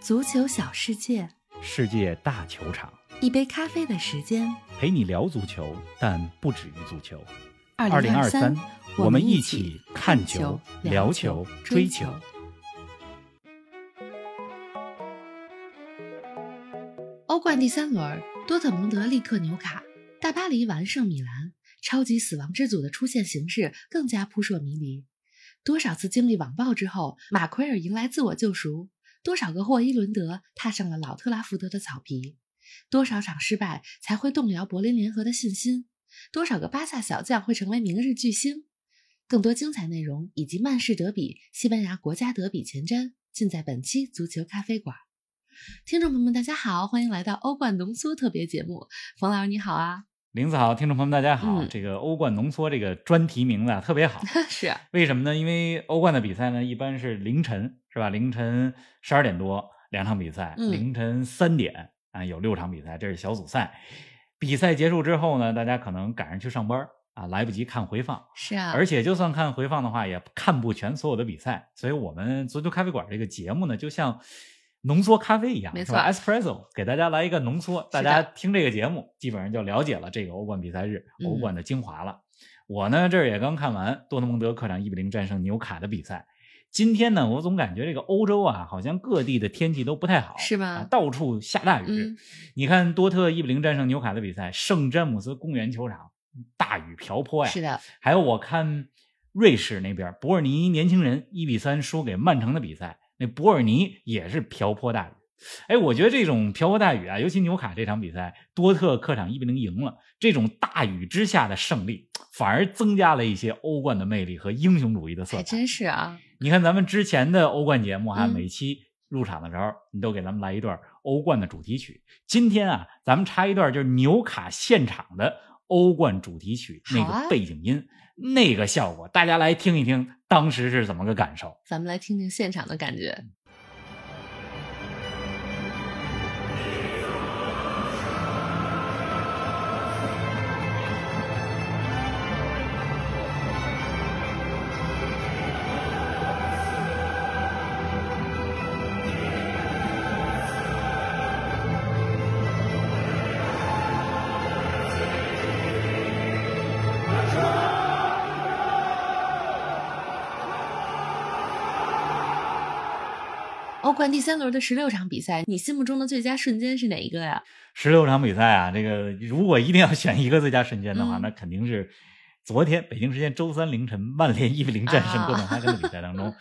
足球小世界，世界大球场，一杯咖啡的时间。陪你聊足球，但不止于足球。二零二三，我们一起看球、聊球、追球。欧冠第三轮，多特蒙德力克纽卡，大巴黎完胜米兰，超级死亡之组的出现形式更加扑朔迷离。多少次经历网暴之后，马奎尔迎来自我救赎？多少个霍伊伦德踏上了老特拉福德的草皮？多少场失败才会动摇柏林联合的信心？多少个巴萨小将会成为明日巨星？更多精彩内容以及曼市德比、西班牙国家德比前瞻，尽在本期足球咖啡馆。听众朋友们，大家好，欢迎来到欧冠浓缩特别节目。冯老师你好啊，林子好，听众朋友们大家好。嗯这个欧冠浓缩这个专题名字啊特别好，是啊为什么呢？因为欧冠的比赛呢一般是凌晨是吧？凌晨十二点多两场比赛，嗯凌晨三点啊有六场比赛，这是小组赛。比赛结束之后呢，大家可能赶上去上班啊，来不及看回放。是啊，而且就算看回放的话，也看不全所有的比赛，所以我们足球咖啡馆这个节目呢，就像浓缩咖啡一样，没错？espresso 给大家来一个浓缩，大家听这个节目，基本上就了解了这个欧冠比赛日嗯欧冠的精华了。我呢这儿也刚看完多特蒙德客场一比零战胜纽卡的比赛。今天呢，我总感觉这个欧洲啊，好像各地的天气都不太好，是吧啊到处下大雨。嗯你看多特一比零战胜纽卡的比赛，圣詹姆斯公园球场大雨瓢泼呀，是的，还有我看瑞士那边伯尔尼年轻人一比三输给曼城的比赛，那伯尔尼也是瓢泼大雨。哎，我觉得这种瓢泼大雨啊，尤其纽卡这场比赛，多特客场一比零赢了，这种大雨之下的胜利，反而增加了一些欧冠的魅力和英雄主义的色彩。还真是啊，你看咱们之前的欧冠节目哈、嗯每期入场的时候，你都给咱们来一段欧冠的主题曲。今天啊，咱们插一段就是纽卡现场的欧冠主题曲那个背景音，那个效果，大家来听一听，当时是怎么个感受？咱们来听听现场的感觉。冠第三轮的十六场比赛，你心目中的最佳瞬间是哪一个呀？十六场比赛啊，这个如果一定要选一个最佳瞬间的话，嗯那肯定是昨天北京时间周三凌晨曼联一比零战胜啊哥本哈根的比赛当中，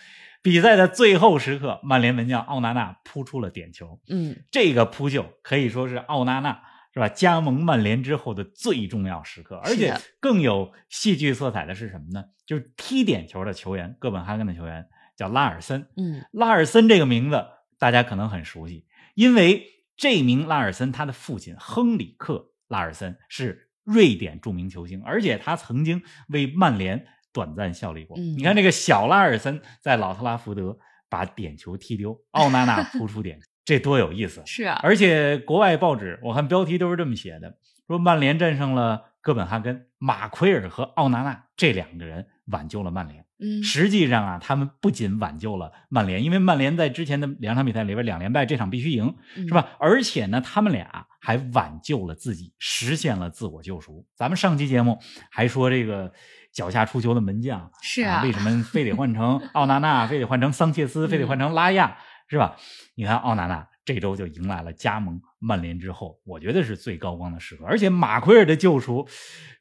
比赛的最后时刻，曼联门将奥纳纳扑出了点球。嗯，这个扑救可以说是奥纳纳是吧加盟曼联之后的最重要时刻，而且更有戏剧色彩的是什么呢？就是踢点球的球员，哥本哈根的球员叫拉尔森。嗯，拉尔森这个名字大家可能很熟悉，因为这名拉尔森他的父亲亨里克·拉尔森是瑞典著名球星，而且他曾经为曼联短暂效力过。嗯你看这个小拉尔森在老特拉福德把点球踢丢，奥纳纳扑出点球，这多有意思！是啊，而且国外报纸我看标题都是这么写的，说曼联战胜了哥本哈根，马奎尔和奥纳纳这两个人挽救了曼联。嗯，实际上啊，他们不仅挽救了曼联，因为曼联在之前的两场比赛里边两连败，这场必须赢，嗯是？吧？而且呢，他们俩还挽救了自己，实现了自我救赎。咱们上期节目还说这个脚下出球的门将是啊，啊，为什么非得换成奥纳纳，非得换成桑切斯，非得换成拉亚，是吧？你看奥纳纳这周就迎来了加盟曼联之后，我觉得是最高光的时刻。而且马奎尔的救赎，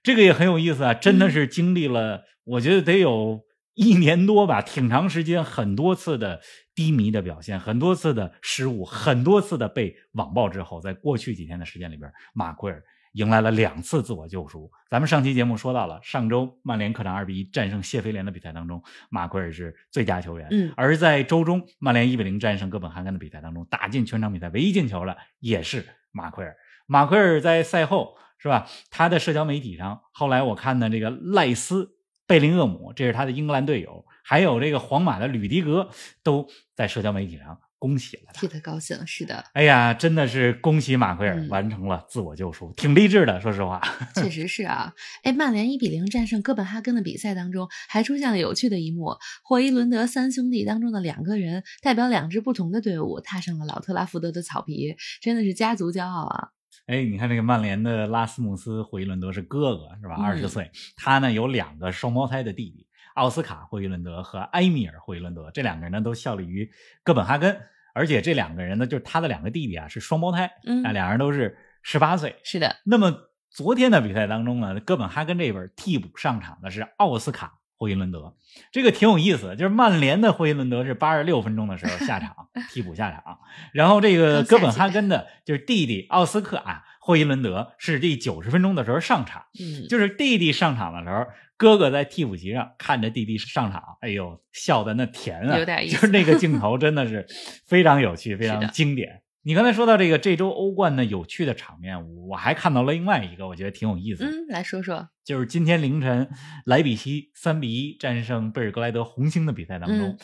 这个也很有意思啊，真的是经历了，我觉得得有一年多吧，挺长时间，很多次的低迷的表现，很多次的失误，很多次的被网暴之后，在过去几天的时间里边，马奎尔迎来了两次自我救赎。咱们上期节目说到了，上周曼联客场二比一战胜谢菲联的比赛当中，马奎尔是最佳球员。嗯而在周中曼联一比零战胜哥本哈根的比赛当中，打进全场比赛唯一进球的也是马奎尔。马奎尔在赛后是吧？他的社交媒体上，后来我看的，这个赖斯贝林厄姆，这是他的英格兰队友，还有这个皇马的吕迪格，都在社交媒体上恭喜了他替。他高兴。是的，哎呀，真的是恭喜马奎尔嗯完成了自我救赎，挺励志的。说实话，确实是啊。哎，曼联一比零战胜哥本哈根的比赛当中，还出现了有趣的一幕：霍伊伦德三兄弟当中的两个人代表两支不同的队伍踏上了老特拉福德的草皮，真的是家族骄傲啊！哎，你看这个曼联的拉斯穆斯·霍伊伦德是哥哥是吧？嗯二十岁，他呢有两个双胞胎的弟弟，奥斯卡·霍伊伦德和埃米尔·霍伊伦德，这两个人呢都效力于哥本哈根，而且这两个人呢就是他的两个弟弟啊是双胞胎，嗯啊，两人都是十八岁。是的，那么昨天的比赛当中呢，哥本哈根这边替补上场的是奥斯卡。霍伊伦德，这个挺有意思，就是曼联的霍伊伦德是八十六分钟的时候下场 替补下场，然后这个哥本哈根的就是弟弟奥斯克啊，霍伊伦德是第九十分钟的时候上场，嗯，就是弟弟上场的时候，哥哥在替补席上看着弟弟上场，哎呦，笑的那甜啊，有点意思就是那个 镜头真的是非常有趣，非常经典。你刚才说到这个这周欧冠的有趣的场面，我还看到了另外一个，我觉得挺有意思的，嗯，来说说，就是今天凌晨莱比锡三比一战胜贝尔格莱德红星的比赛当中，嗯。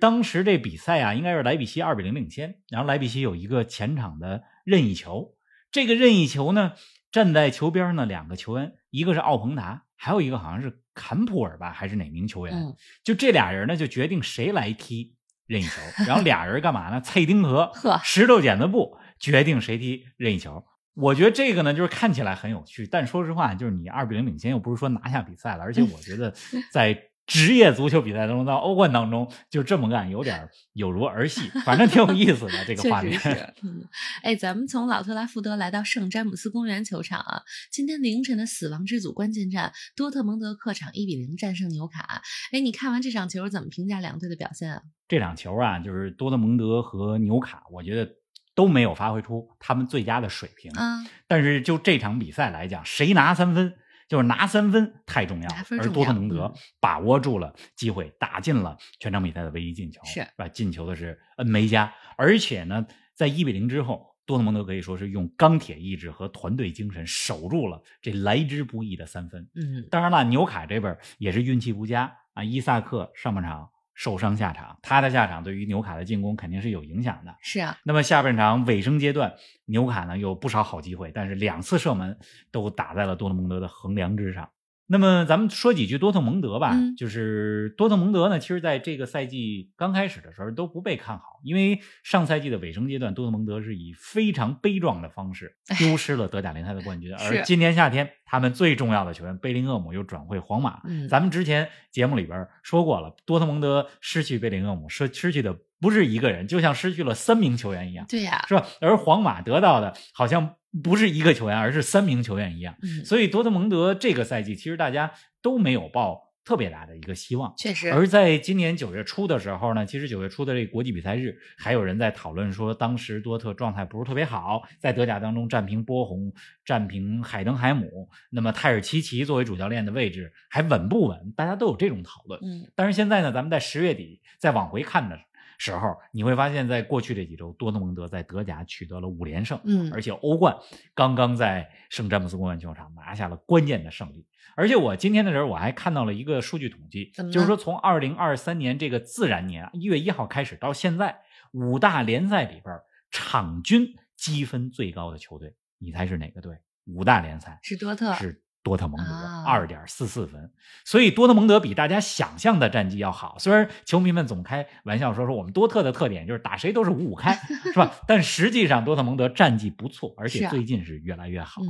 当时这比赛啊，应该是莱比锡二比零领先，然后莱比锡有一个前场的任意球，这个任意球呢，站在球边呢两个球员，一个是奥彭达，还有一个好像是坎普尔吧，还是哪名球员？嗯，就这俩人呢，就决定谁来踢任意球，然后俩人干嘛呢？蔡丁和 石头剪子布决定谁踢任意球。我觉得这个呢，就是看起来很有趣，但说实话，就是你二比零领先，又不是说拿下比赛了，而且我觉得 在职业足球比赛当中，到欧冠当中就这么干，有点有如儿戏，反正挺有意思的这个确画面。嗯，哎，咱们从老特拉福德来到圣詹姆斯公园球场啊，今天凌晨的死亡之组关键战，多特蒙德客场一比零战胜纽卡。哎，你看完这场球怎么评价两队的表现啊？这两球啊，就是多特蒙德和纽卡，我觉得都没有发挥出他们最佳的水平。嗯，但是就这场比赛来讲，谁拿三分，就是拿三分太重要而多特蒙德嗯把握住了机会，打进了全场比赛的唯一进球，是吧？进球的是恩梅加，而且呢，在一比零之后，多特蒙德可以说是用钢铁意志和团队精神守住了这来之不易的三分。嗯，当然了，纽卡这边也是运气不佳啊，伊萨克上半场受伤下场，他的下场对于纽卡的进攻肯定是有影响的。是啊，那么下半场尾声阶段，纽卡呢有不少好机会，但是两次射门都打在了多特蒙德的横梁之上。那么咱们说几句多特蒙德吧，嗯。就是多特蒙德呢，其实在这个赛季刚开始的时候都不被看好，因为上赛季的尾声阶段，多特蒙德是以非常悲壮的方式丢失了德甲联赛的冠军，而今年夏天他们最重要的球员贝林厄姆又转会皇马，嗯。咱们之前节目里边说过了，多特蒙德失去贝林厄姆，失失去的不是一个人，就像失去了三名球员一样，对呀、是吧？而皇马得到的好像不是一个球员，而是三名球员一样。嗯，所以多特蒙德这个赛季其实大家都没有抱特别大的一个希望。确实，而在今年九月初的时候呢，其实九月初的这个国际比赛日，还有人在讨论说，当时多特状态不是特别好，在德甲当中战平波鸿，战平海登海姆，那么泰尔齐奇作为主教练的位置还稳不稳？大家都有这种讨论。嗯，但是现在呢，咱们在十月底再往回看的时候，你会发现在过去这几周，多特蒙德在德甲取得了五连胜，嗯而且欧冠刚刚在圣詹姆斯公园球场拿下了关键的胜利。而且我今天的时候，我还看到了一个数据统计就是说从二零二三年这个自然年啊一月一号开始到现在，五大联赛里边场均积分最高的球队，你猜是哪个队？五大联赛是多特，是多特蒙德啊二点四四分，所以多特蒙德比大家想象的战绩要好。虽然球迷们总开玩笑说说我们多特的特点就是打谁都是五五开，是吧？但实际上多特蒙德战绩不错，而且最近是越来越好。嗯，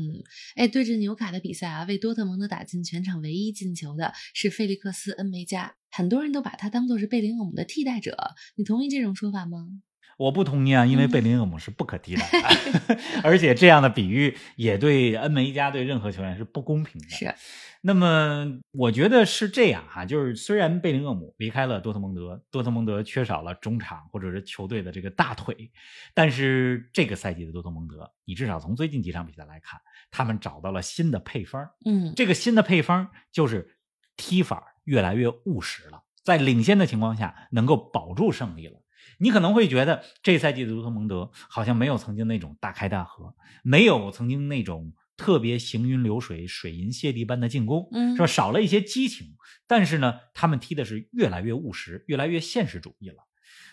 哎，对阵纽卡的比赛啊，为多特蒙德打进全场唯一进球的是菲利克斯·恩梅加，很多人都把他当做是贝林厄姆的替代者，你同意这种说法吗？我不同意啊，因为嗯贝林厄姆是不可替代的，而且这样的比喻也对恩梅加对任何球员是不公平的。是，那么我觉得是这样哈，就是虽然贝林厄姆离开了多特蒙德，多特蒙德缺少了中场或者是球队的这个大腿，但是这个赛季的多特蒙德，你至少从最近几场比赛来看，他们找到了新的配方。嗯，这个新的配方就是踢法越来越务实了，在领先的情况下能够保住胜利了。你可能会觉得这赛季的多特蒙德好像没有曾经那种大开大合，没有曾经那种特别行云流水、水银泻地般的进攻，嗯是吧？少了一些激情，但是呢，他们踢的是越来越务实，越来越现实主义了。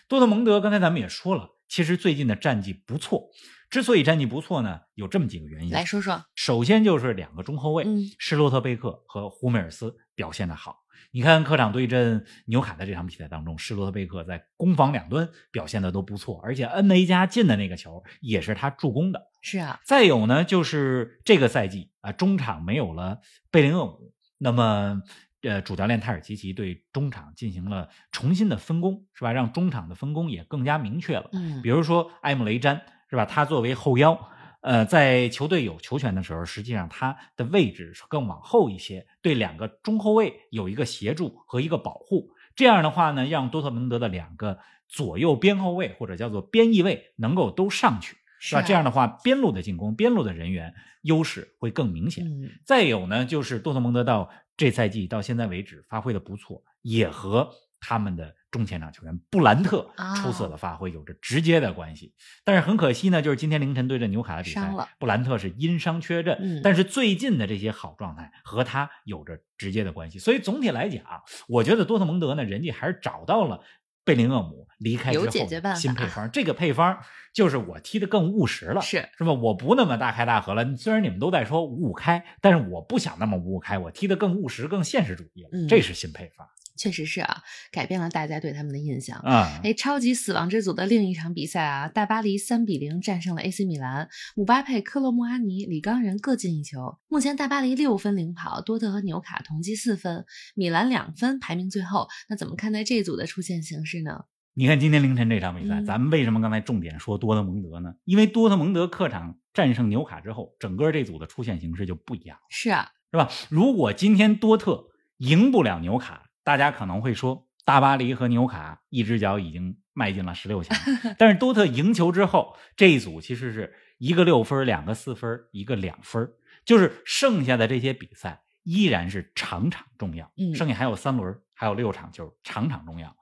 多特蒙德刚才咱们也说了，其实最近的战绩不错。之所以战绩不错呢，有这么几个原因。来说说，首先就是两个中后卫，嗯施洛特贝克和胡梅尔斯表现的好。你看客场对阵纽卡的这场比赛当中，施罗特贝克在攻防两端表现的都不错，而且恩梅加进的那个球也是他助攻的。是啊，再有呢，就是这个赛季啊，中场没有了贝林厄姆，那么呃，主教练泰尔齐奇对中场进行了重新的分工，是吧？让中场的分工也更加明确了。嗯比如说埃姆雷詹，是吧？他作为后腰，呃，在球队有球权的时候，实际上他的位置是更往后一些，对两个中后卫有一个协助和一个保护。这样的话呢，让多特蒙德的两个左右边后卫或者叫做边翼卫能够都上去，是吧？是啊这样的话，边路的进攻、边路的人员优势会更明显。嗯再有呢，就是多特蒙德到这赛季到现在为止发挥的不错，也和他们的中前场球员布兰特啊出色的发挥有着直接的关系。但是很可惜呢，就是今天凌晨对阵纽卡的比赛，布兰特是因伤缺阵。嗯但是最近的这些好状态和他有着直接的关系。所以总体来讲，我觉得多特蒙德呢，人家还是找到了。贝林厄姆离开之有后新配方，这个配方就是我踢得更务实了，是是吧？我不那么大开大合了。虽然你们都在说五五开，但是我不想那么五五开，我踢得更务实、更现实主义了。嗯这是新配方确实是啊，改变了大家对他们的印象。啊。哎，超级死亡之组的另一场比赛啊，大巴黎三比零战胜了 AC 米兰，姆巴佩、克洛穆阿尼、李刚人各进一球。目前大巴黎六分领跑，多特和纽卡同积四分，米兰两分排名最后。那怎么看待这组的出线形势呢？你看今天凌晨这场比赛，嗯咱们为什么刚才重点说多特蒙德呢？因为多特蒙德客场战胜纽卡之后，整个这组的出线形势就不一样了。是啊，是吧？如果今天多特赢不了纽卡，大家可能会说大巴黎和纽卡一只脚已经迈进了十六强。但是多特赢球之后，这一组其实是一个六分，两个四分，一个两分，就是剩下的这些比赛依然是场场重要。嗯剩下还有三轮，还有六场球，场场重要。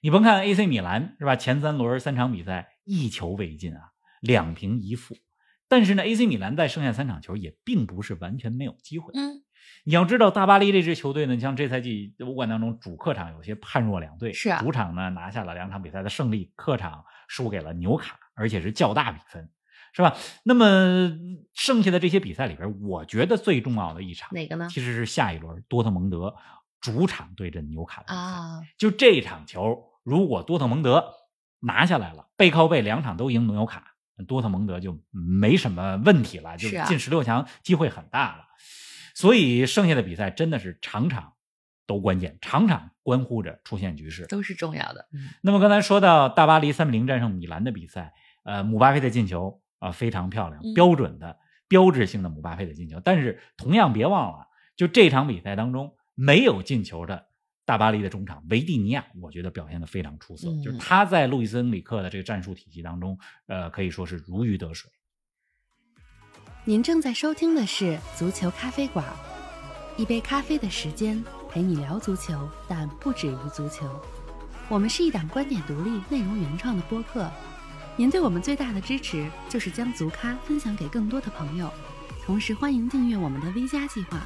你甭看 AC 米兰是吧？前三轮三场比赛一球未进啊，两平一负。但是呢，AC 米兰在剩下三场球也并不是完全没有机会。嗯，你要知道，大巴黎这支球队呢，你像这赛季欧冠当中，主客场有些判若两队。是啊主场呢拿下了两场比赛的胜利，客场输给了纽卡，而且是较大比分，是吧？那么剩下的这些比赛里边，我觉得最重要的一场，哪个呢？其实是下一轮多特蒙德主场对阵纽卡的比赛。啊，就这场球，如果多特蒙德拿下来了，背靠背两场都赢纽卡，多特蒙德就没什么问题了，就进十六强机会很大了。所以剩下的比赛真的是场场都关键，场场关乎着出现局势。都是重要的。嗯那么刚才说到大巴黎三比零战胜米兰的比赛，呃，姆巴佩的进球啊、非常漂亮嗯，标准的、标志性的姆巴佩的进球。但是同样别忘了，就这场比赛当中没有进球的大巴黎的中场维蒂尼亚，我觉得表现的非常出色，嗯就是他在路易斯恩里克的这个战术体系当中，呃，可以说是如鱼得水。您正在收听的是《足球咖啡馆》，一杯咖啡的时间陪你聊足球，但不止于足球。我们是一档观点独立、内容原创的播客。您对我们最大的支持就是将足咖分享给更多的朋友，同时欢迎订阅我们的 V 加计划。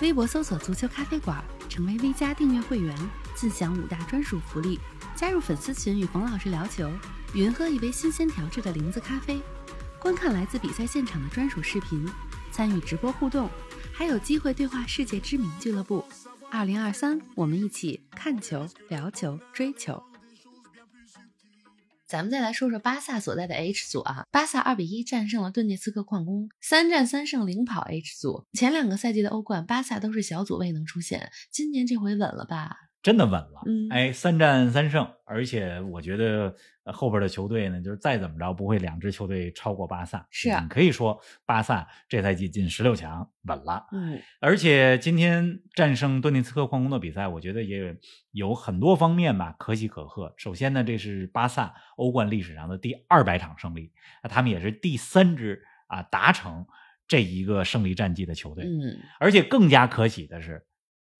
微博搜索“足球咖啡馆”，成为 V 加订阅会员，尽享五大专属福利：加入粉丝群与冯老师聊球，云喝一杯新鲜调制的零子咖啡，观看来自比赛现场的专属视频，参与直播互动，还有机会对话世界知名俱乐部。二零二三，我们一起看球、聊球、追球。咱们再来说说巴萨所在的 H 组啊，巴萨二比一战胜了顿涅茨克矿工，三战三胜领跑 H 组。前两个赛季的欧冠，巴萨都是小组未能出线，今年这回稳了吧？真的稳了，嗯。哎，三战三胜，而且我觉得呃后边的球队呢，就是再怎么着不会两支球队超过巴萨，是啊你可以说巴萨这赛季进十六强稳了，嗯，而且今天战胜顿涅茨克矿工的比赛，我觉得也有很多方面吧可喜可贺。首先呢，这是巴萨欧冠历史上的第二百场胜利，那他们也是第三支啊达成这一个胜利战绩的球队。嗯，而且更加可喜的是，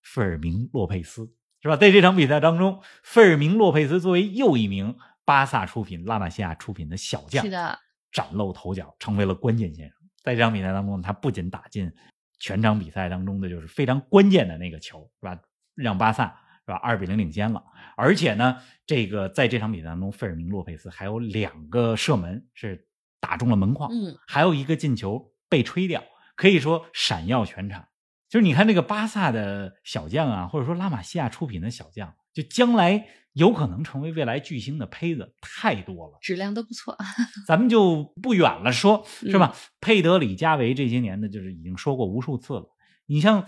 费尔明·洛佩斯是吧？在这场比赛当中，费尔明·洛佩斯作为又一名巴萨出品、拉玛西亚出品的小将，是的，崭露头角，成为了关键先生。在这场比赛当中，他不仅打进全场比赛当中的就是非常关键的那个球，是吧？让巴萨是吧？二比零领先了，而且呢，这个在这场比赛当中，费尔明洛佩斯还有两个射门是打中了门框，嗯，还有一个进球被吹掉，可以说闪耀全场。就是你看那个巴萨的小将啊，或者说拉玛西亚出品的小将，就将来有可能成为未来巨星的胚子太多了，质量都不错。咱们就不远了说，是吧？嗯佩德里、加维这些年呢，就是已经说过无数次了。你像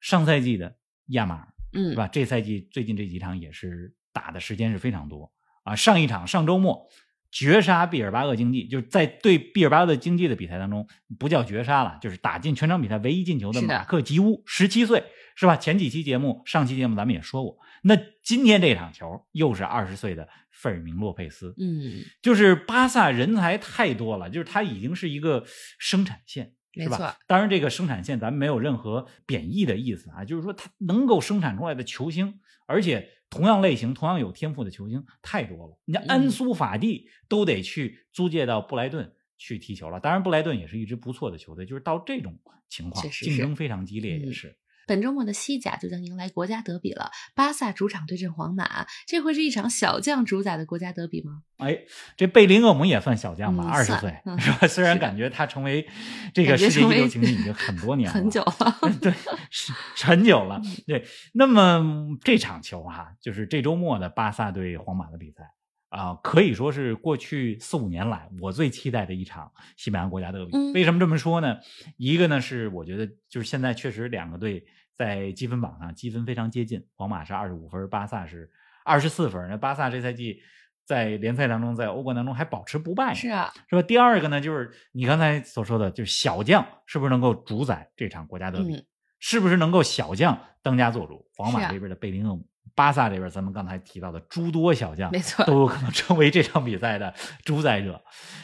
上赛季的亚马尔，嗯是，吧？这赛季最近这几场也是打的时间是非常多啊。上一场上周末绝杀毕尔巴鄂竞技，就是在对毕尔巴鄂竞技的比赛当中，不叫绝杀了，就是打进全场比赛唯一进球的马克吉乌，十七岁，是吧？前几期节目、上期节目咱们也说过。那今天这场球又是二十岁的费尔明洛佩斯，嗯，就是巴萨人才太多了，就是他已经是一个生产线，是吧？当然，这个生产线咱们没有任何贬义的意思啊，就是说它能够生产出来的球星，而且同样类型、同样有天赋的球星太多了。你像安嗯苏法蒂都得去租借到布莱顿去踢球了，当然布莱顿也是一支不错的球队，就是到这种情况，竞争非常激烈，也嗯是。本周末的西甲就将迎来国家德比了，巴萨主场对阵皇马，这会是一场小将主宰的国家德比吗？哎，这贝林厄姆也算小将吧，二十岁、嗯 是吧？虽然感觉他成为这个世界一流球星已经很多年了，很久 了。对，是是很久了嗯。对，那么这场球哈、就是这周末的巴萨对皇马的比赛啊、可以说是过去四五年来我最期待的一场西班牙国家德比。嗯为什么这么说呢？一个呢是我觉得就是现在确实两个队在积分榜上积分非常接近，皇马是二十五分，巴萨是二十四分。那巴萨这赛季在联赛当中，在欧冠当中还保持不败，是啊，是吧？第二个呢，就是你刚才所说的，就是小将是不是能够主宰这场国家德比？嗯是不是能够小将当家做主？皇马这边的贝林厄姆，巴萨这边咱们刚才提到的诸多小将没，错。都有可能成为这场比赛的主宰者，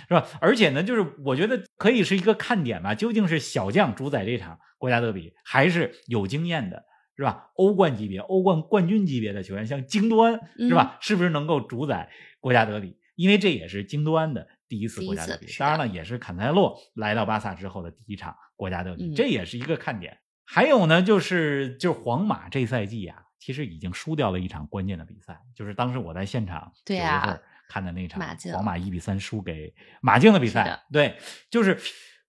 是吧？而且呢，就是我觉得可以是一个看点吧，究竟是小将主宰这场国家德比，还是有经验的，是吧？欧冠级别、欧冠冠军级别的球员，像京多安，是吧？是不是能够主宰国家德比？因为这也是京多安的第一次国家德比，当然了，也是坎塞洛来到巴萨之后的第一场国家德比，嗯这也是一个看点。还有呢，就是就是皇马这赛季啊，其实已经输掉了一场关键的比赛，就是当时我在现场九月对啊份看的那场皇马一比三输给马竞的比赛。对，就是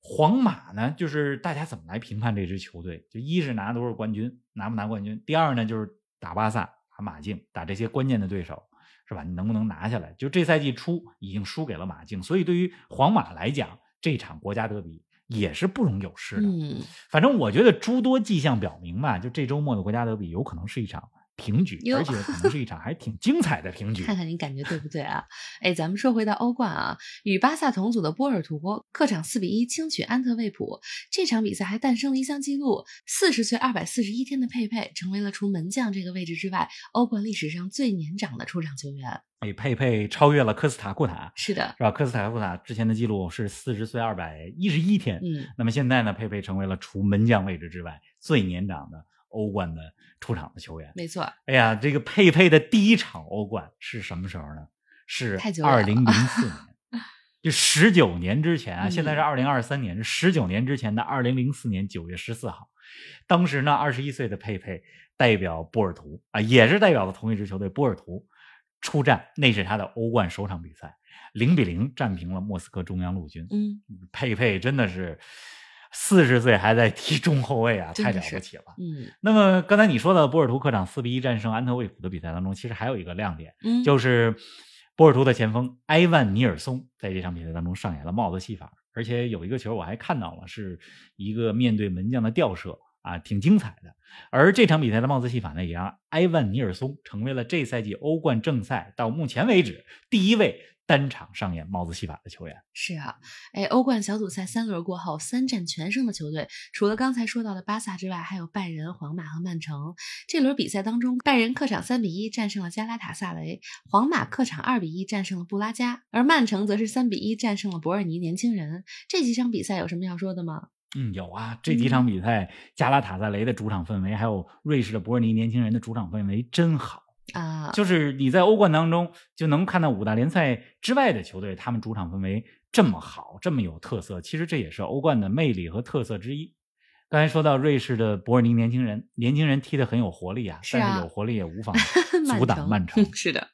皇马呢，就是大家怎么来评判这支球队？就一是拿多少冠军，拿不拿冠军；第二呢，就是打巴萨、打马竞、打这些关键的对手。是吧？你能不能拿下来？就这赛季初已经输给了马竞，所以对于皇马来讲，这场国家德比也是不容有失的。嗯，反正我觉得诸多迹象表明吧，就这周末的国家德比有可能是一场平局，而且可能是一场还挺精彩的平局。看看你感觉对不对啊？哎，咱们说回到欧冠啊，与巴萨同组的波尔图客场四比一轻取安特卫普，这场比赛还诞生了一项纪录：四十岁二百四十一天的佩佩成为了除门将这个位置之外，欧冠历史上最年长的出场球员。哎，佩佩超越了科斯塔库塔，是的，是吧？科斯塔库塔之前的记录是四十岁二百一十一天，嗯，那么现在呢，佩佩成为了除门将位置之外最年长的欧冠的出场的球员。没错，哎呀，这个佩佩的第一场欧冠是什么时候呢？是二零零四年，就十九年之前啊。嗯现在是二零二三年，是十九年之前的二零零四年九月十四号。当时呢，二十一岁的佩佩代表波尔图啊，也是代表了同一支球队波尔图出战，那是他的欧冠首场比赛，零比零战平了莫斯科中央陆军。嗯佩佩真的是四十岁还在踢中后卫啊，太了不起了。嗯那么刚才你说的波尔图客场四比一战胜安特卫普的比赛当中，其实还有一个亮点，嗯，就是波尔图的前锋埃万尼尔松在这场比赛当中上演了帽子戏法，而且有一个球我还看到了，是一个面对门将的吊射啊，挺精彩的。而这场比赛的帽子戏法呢，也让埃万尼尔松成为了这赛季欧冠正赛到目前为止第一位单场上演帽子戏法的球员。是啊，哎，欧冠小组赛三轮过后，三战全胜的球队，除了刚才说到的巴萨之外，还有拜仁、皇马和曼城。这轮比赛当中，拜仁客场三比一战胜了加拉塔萨雷，皇马客场二比一战胜了布拉加，而曼城则是三比一战胜了伯尔尼年轻人。这几场比赛有什么要说的吗？嗯，有啊，这几场比赛，加拉塔萨雷的主场氛围，还有瑞士的伯尔尼年轻人的主场氛围真好。啊，就是你在欧冠当中就能看到五大联赛之外的球队，他们主场氛围这么好，这么有特色。其实这也是欧冠的魅力和特色之一。刚才说到瑞士的伯尔尼年轻人，年轻人踢得很有活力啊，是啊但是有活力也无法 阻挡曼城。是的，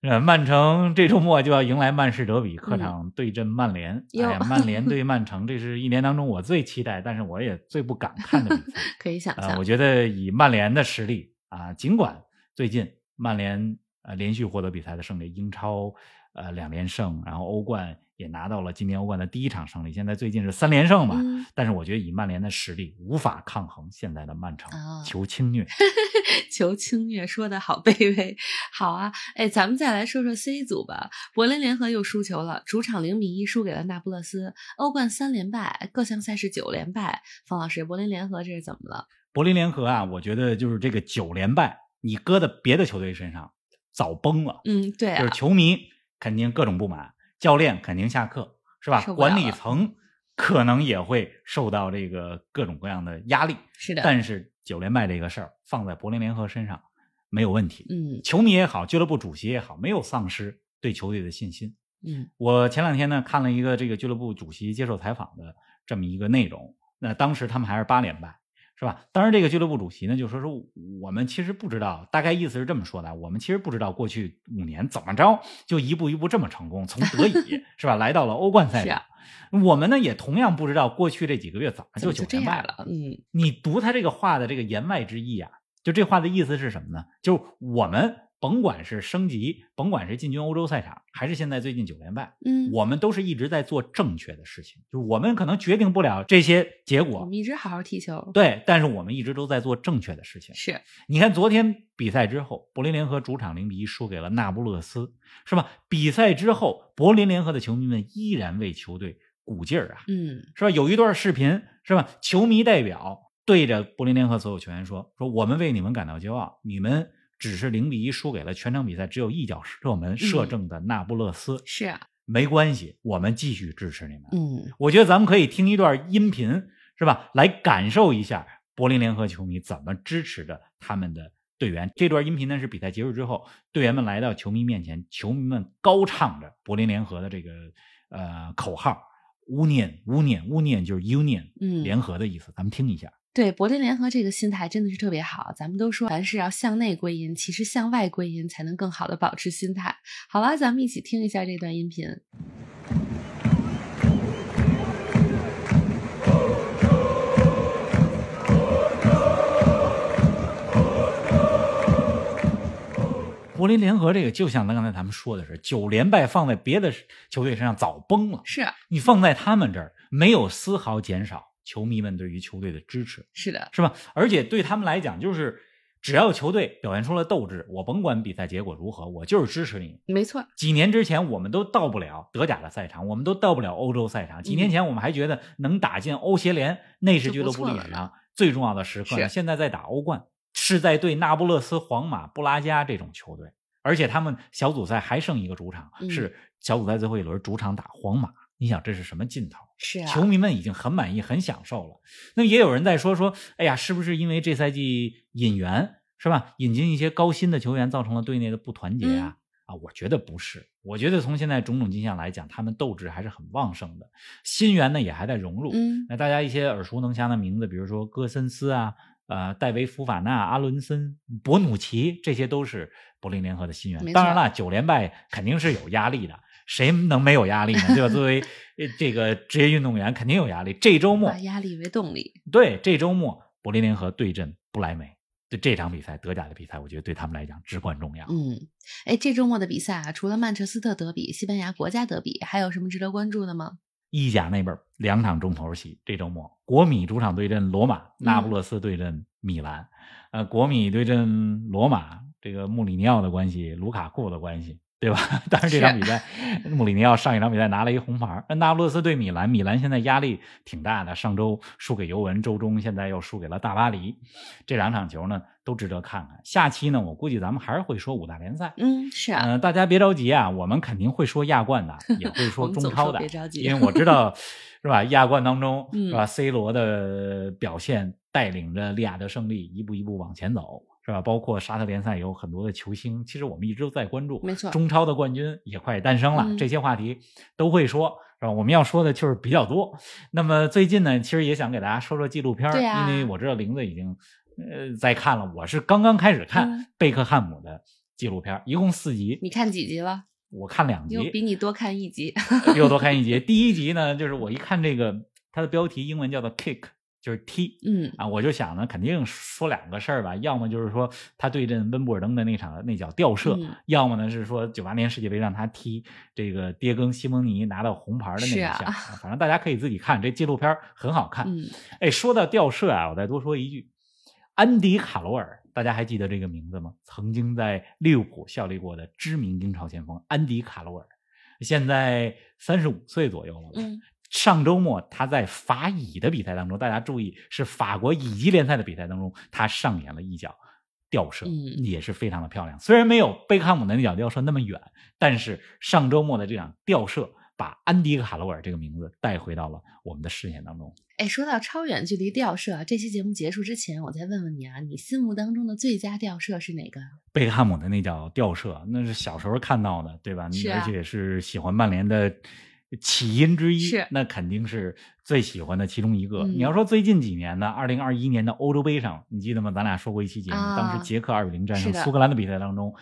呃，曼城这周末就要迎来曼市德比，客场对阵曼联。哎呀，曼联 对曼城，这是一年当中我最期待，但是我也最不敢看的比赛。可以想呃，象我。觉得以曼联的实力啊，尽管最近曼联呃连续获得比赛的胜利，英超呃两连胜，然后欧冠也拿到了今年欧冠的第一场胜利，现在最近是三连胜嘛。嗯但是我觉得以曼联的实力无法抗衡现在的曼城，哦求轻虐。求轻虐说的好卑微，好啊，哎，咱们再来说说 C 组吧。柏林联合又输球了，主场零比一输给了那不勒斯，欧冠三连败，各项赛事九连败。方老师，柏林联合这是怎么了？柏林联合啊，我觉得就是这个九连败，你搁在别的球队身上早崩了。嗯，对就是啊，球迷肯定各种不满，教练肯定下课，是吧？管理层可能也会受到这个各种各样的压力。是的，但是九连败这个事儿放在柏林联合身上没有问题，嗯球迷也好，俱乐部主席也好，没有丧失对球队的信心。嗯我前两天呢看了一个这个俱乐部主席接受采访的这么一个内容，那当时他们还是八连败，是吧？当然，这个俱乐部主席呢就说说我们其实不知道，大概意思是这么说的，我们其实不知道过去五年怎么着就一步一步这么成功，从 德乙是吧来到了欧冠赛场啊。我们呢也同样不知道过去这几个月怎么就九连败了？嗯你读他这个话的这个言外之意啊，就这话的意思是什么呢？就是我们甭管是升级，甭管是进军欧洲赛场，还是现在最近九连败，嗯，我们都是一直在做正确的事情。就是我们可能决定不了这些结果我们，一直好好踢球。对，但是我们一直都在做正确的事情。是，你看昨天比赛之后，柏林联合主场零比一输给了那不勒斯，是吧？比赛之后，柏林联合的球迷们依然为球队鼓劲儿啊，嗯是吧？有一段视频是吧？球迷代表对着柏林联合所有球员说：“说我们为你们感到骄傲，你们只是零比一输给了全场比赛只有一脚射门射正的那不勒斯，是啊，没关系，我们继续支持你们。嗯我觉得咱们可以听一段音频，是吧？来感受一下柏林联合球迷怎么支持着他们的队员。这段音频呢是比赛结束之后，队员们来到球迷面前，球迷们高唱着柏林联合的这个呃口号 “Union Union Union” 就是 Union 嗯，联合的意思。咱们听一下。对柏林联合这个心态真的是特别好。咱们都说凡事要向内归因，其实向外归因才能更好的保持心态。好了，咱们一起听一下这段音频。柏林联合这个就像刚才咱们说的是，九连败放在别的球队身上早崩了，是啊你放在他们这儿没有丝毫减少球迷们对于球队的支持。是的，是吧？而且对他们来讲，就是只要球队表现出了斗志，我甭管比赛结果如何，我就是支持你。没错，几年之前，我们都到不了德甲的赛场，我们都到不了欧洲赛场。几年前，我们还觉得能打进欧协联，那是俱乐部历史上最重要的时刻。呢现在在打欧冠，是在对那不勒斯、皇马、布拉加这种球队，而且他们小组赛还剩一个主场，嗯是小组赛最后一轮主场打皇马。你想这是什么劲头？是啊，球迷们已经很满意、很享受了。那也有人在说说，哎呀，是不是因为这赛季引援是吧？引进一些高薪的球员，造成了队内的不团结啊？啊，我觉得不是。我觉得从现在种种迹象来讲，他们斗志还是很旺盛的，新援呢也还在融入。嗯那大家一些耳熟能详的名字，比如说戈森斯啊、呃戴维·福法纳、阿伦森、博努奇，这些都是柏林联合的新援当然了，九连败肯定是有压力的，谁能没有压力呢？对吧？作为呃这个职业运动员，肯定有压力。这周末把，压力为动力。对这周末柏林联合对阵不莱梅，对这场比赛，德甲的比赛，我觉得对他们来讲至关重要。嗯，哎，这周末的比赛啊，除了曼彻斯特德比、西班牙国家德比，还有什么值得关注的吗？意甲那边两场重头戏，这周末国米主场对阵罗马，那不勒斯对阵米兰。呃，国米对阵罗马，这个穆里尼奥的关系，卢卡库的关系，对吧？当然这场比赛，穆里尼奥上一场比赛拿了一红牌。那不勒斯对米兰，米兰现在压力挺大的，上周输给尤文，周中现在又输给了大巴黎。这两场球呢，都值得看看。下期呢，我估计咱们还是会说五大联赛。嗯，是啊，嗯、大家别着急啊，我们肯定会说亚冠的，也会 说中超的别着，急因为我知道 是吧？亚冠当中嗯是吧？C 罗的表现带领着利雅得胜利一步一步往前走，是吧？包括沙特联赛有很多的球星，其实我们一直都在关注。没错中超的冠军也快诞生了，嗯这些话题都会说，是吧？我们要说的就是比较多。那么最近呢，其实也想给大家说说纪录片因为我知道玲子已经呃在看了，我是刚刚开始看嗯贝克汉姆的纪录片儿，一共四集，你看几集了？我看两集又，比你多看一集。又多看一集。第一集呢，就是我一看这个它的标题，英文叫做 kick，就是踢。嗯啊，我就想呢，肯定说两个事儿吧，要么就是说他对阵温布尔登的那场那脚吊射，嗯要么呢是说九八年世界杯让他踢这个迭更西蒙尼拿到红牌的那一下，反正大家可以自己看，这纪录片儿很好看。嗯，哎，说到吊射啊，我再多说一句，安迪卡罗尔，大家还记得这个名字吗？曾经在利物浦效力过的知名英超前锋安迪卡罗尔，现在三十五岁左右了。嗯上周末他在法乙的比赛当中，大家注意是法国乙级联赛的比赛当中，他上演了一脚吊射，嗯也是非常的漂亮。虽然没有贝克汉姆的那脚吊射那么远，但是上周末的这场吊射把安迪卡罗尔这个名字带回到了我们的视线当中。哎，说到超远距离吊射，这期节目结束之前，我再问问你啊，你心目当中的最佳吊射是哪个？贝克汉姆的那脚吊射，那是小时候看到的，对吧？是啊而且是喜欢曼联的起因之一，是那肯定是最喜欢的其中一个。嗯你要说最近几年呢，二零二一年的欧洲杯上，你记得吗？咱俩说过一期节目，啊当时捷克二比零战胜苏格兰的比赛当中，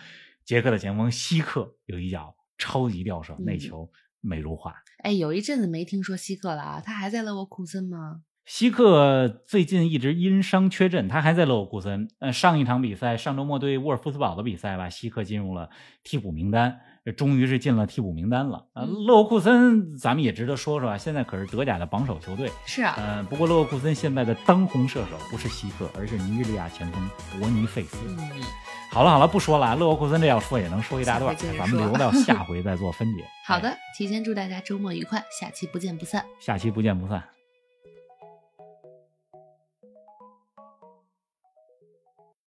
捷克的前锋希克有一脚超级吊射，嗯那球美如画。哎，有一阵子没听说希克了啊，他还在勒沃库森吗？希克最近一直因伤缺阵，他还在勒沃库森。呃，上一场比赛，上周末对沃尔夫斯堡的比赛吧，希克进入了替补名单，呃终于是进了替补名单了。呃，嗯勒沃库森咱们也值得说说啊，现在可是德甲的榜首球队。是啊，呃，不过勒沃库森现在的当红射手不是希克，而是尼日利亚前锋博尼费斯。嗯，好了好了，不说了啊，勒沃库森这要说也能说一大段咱们留到下 回再做分解。好哎的，提前祝大家周末愉快，下期不见不散。下期不见不散。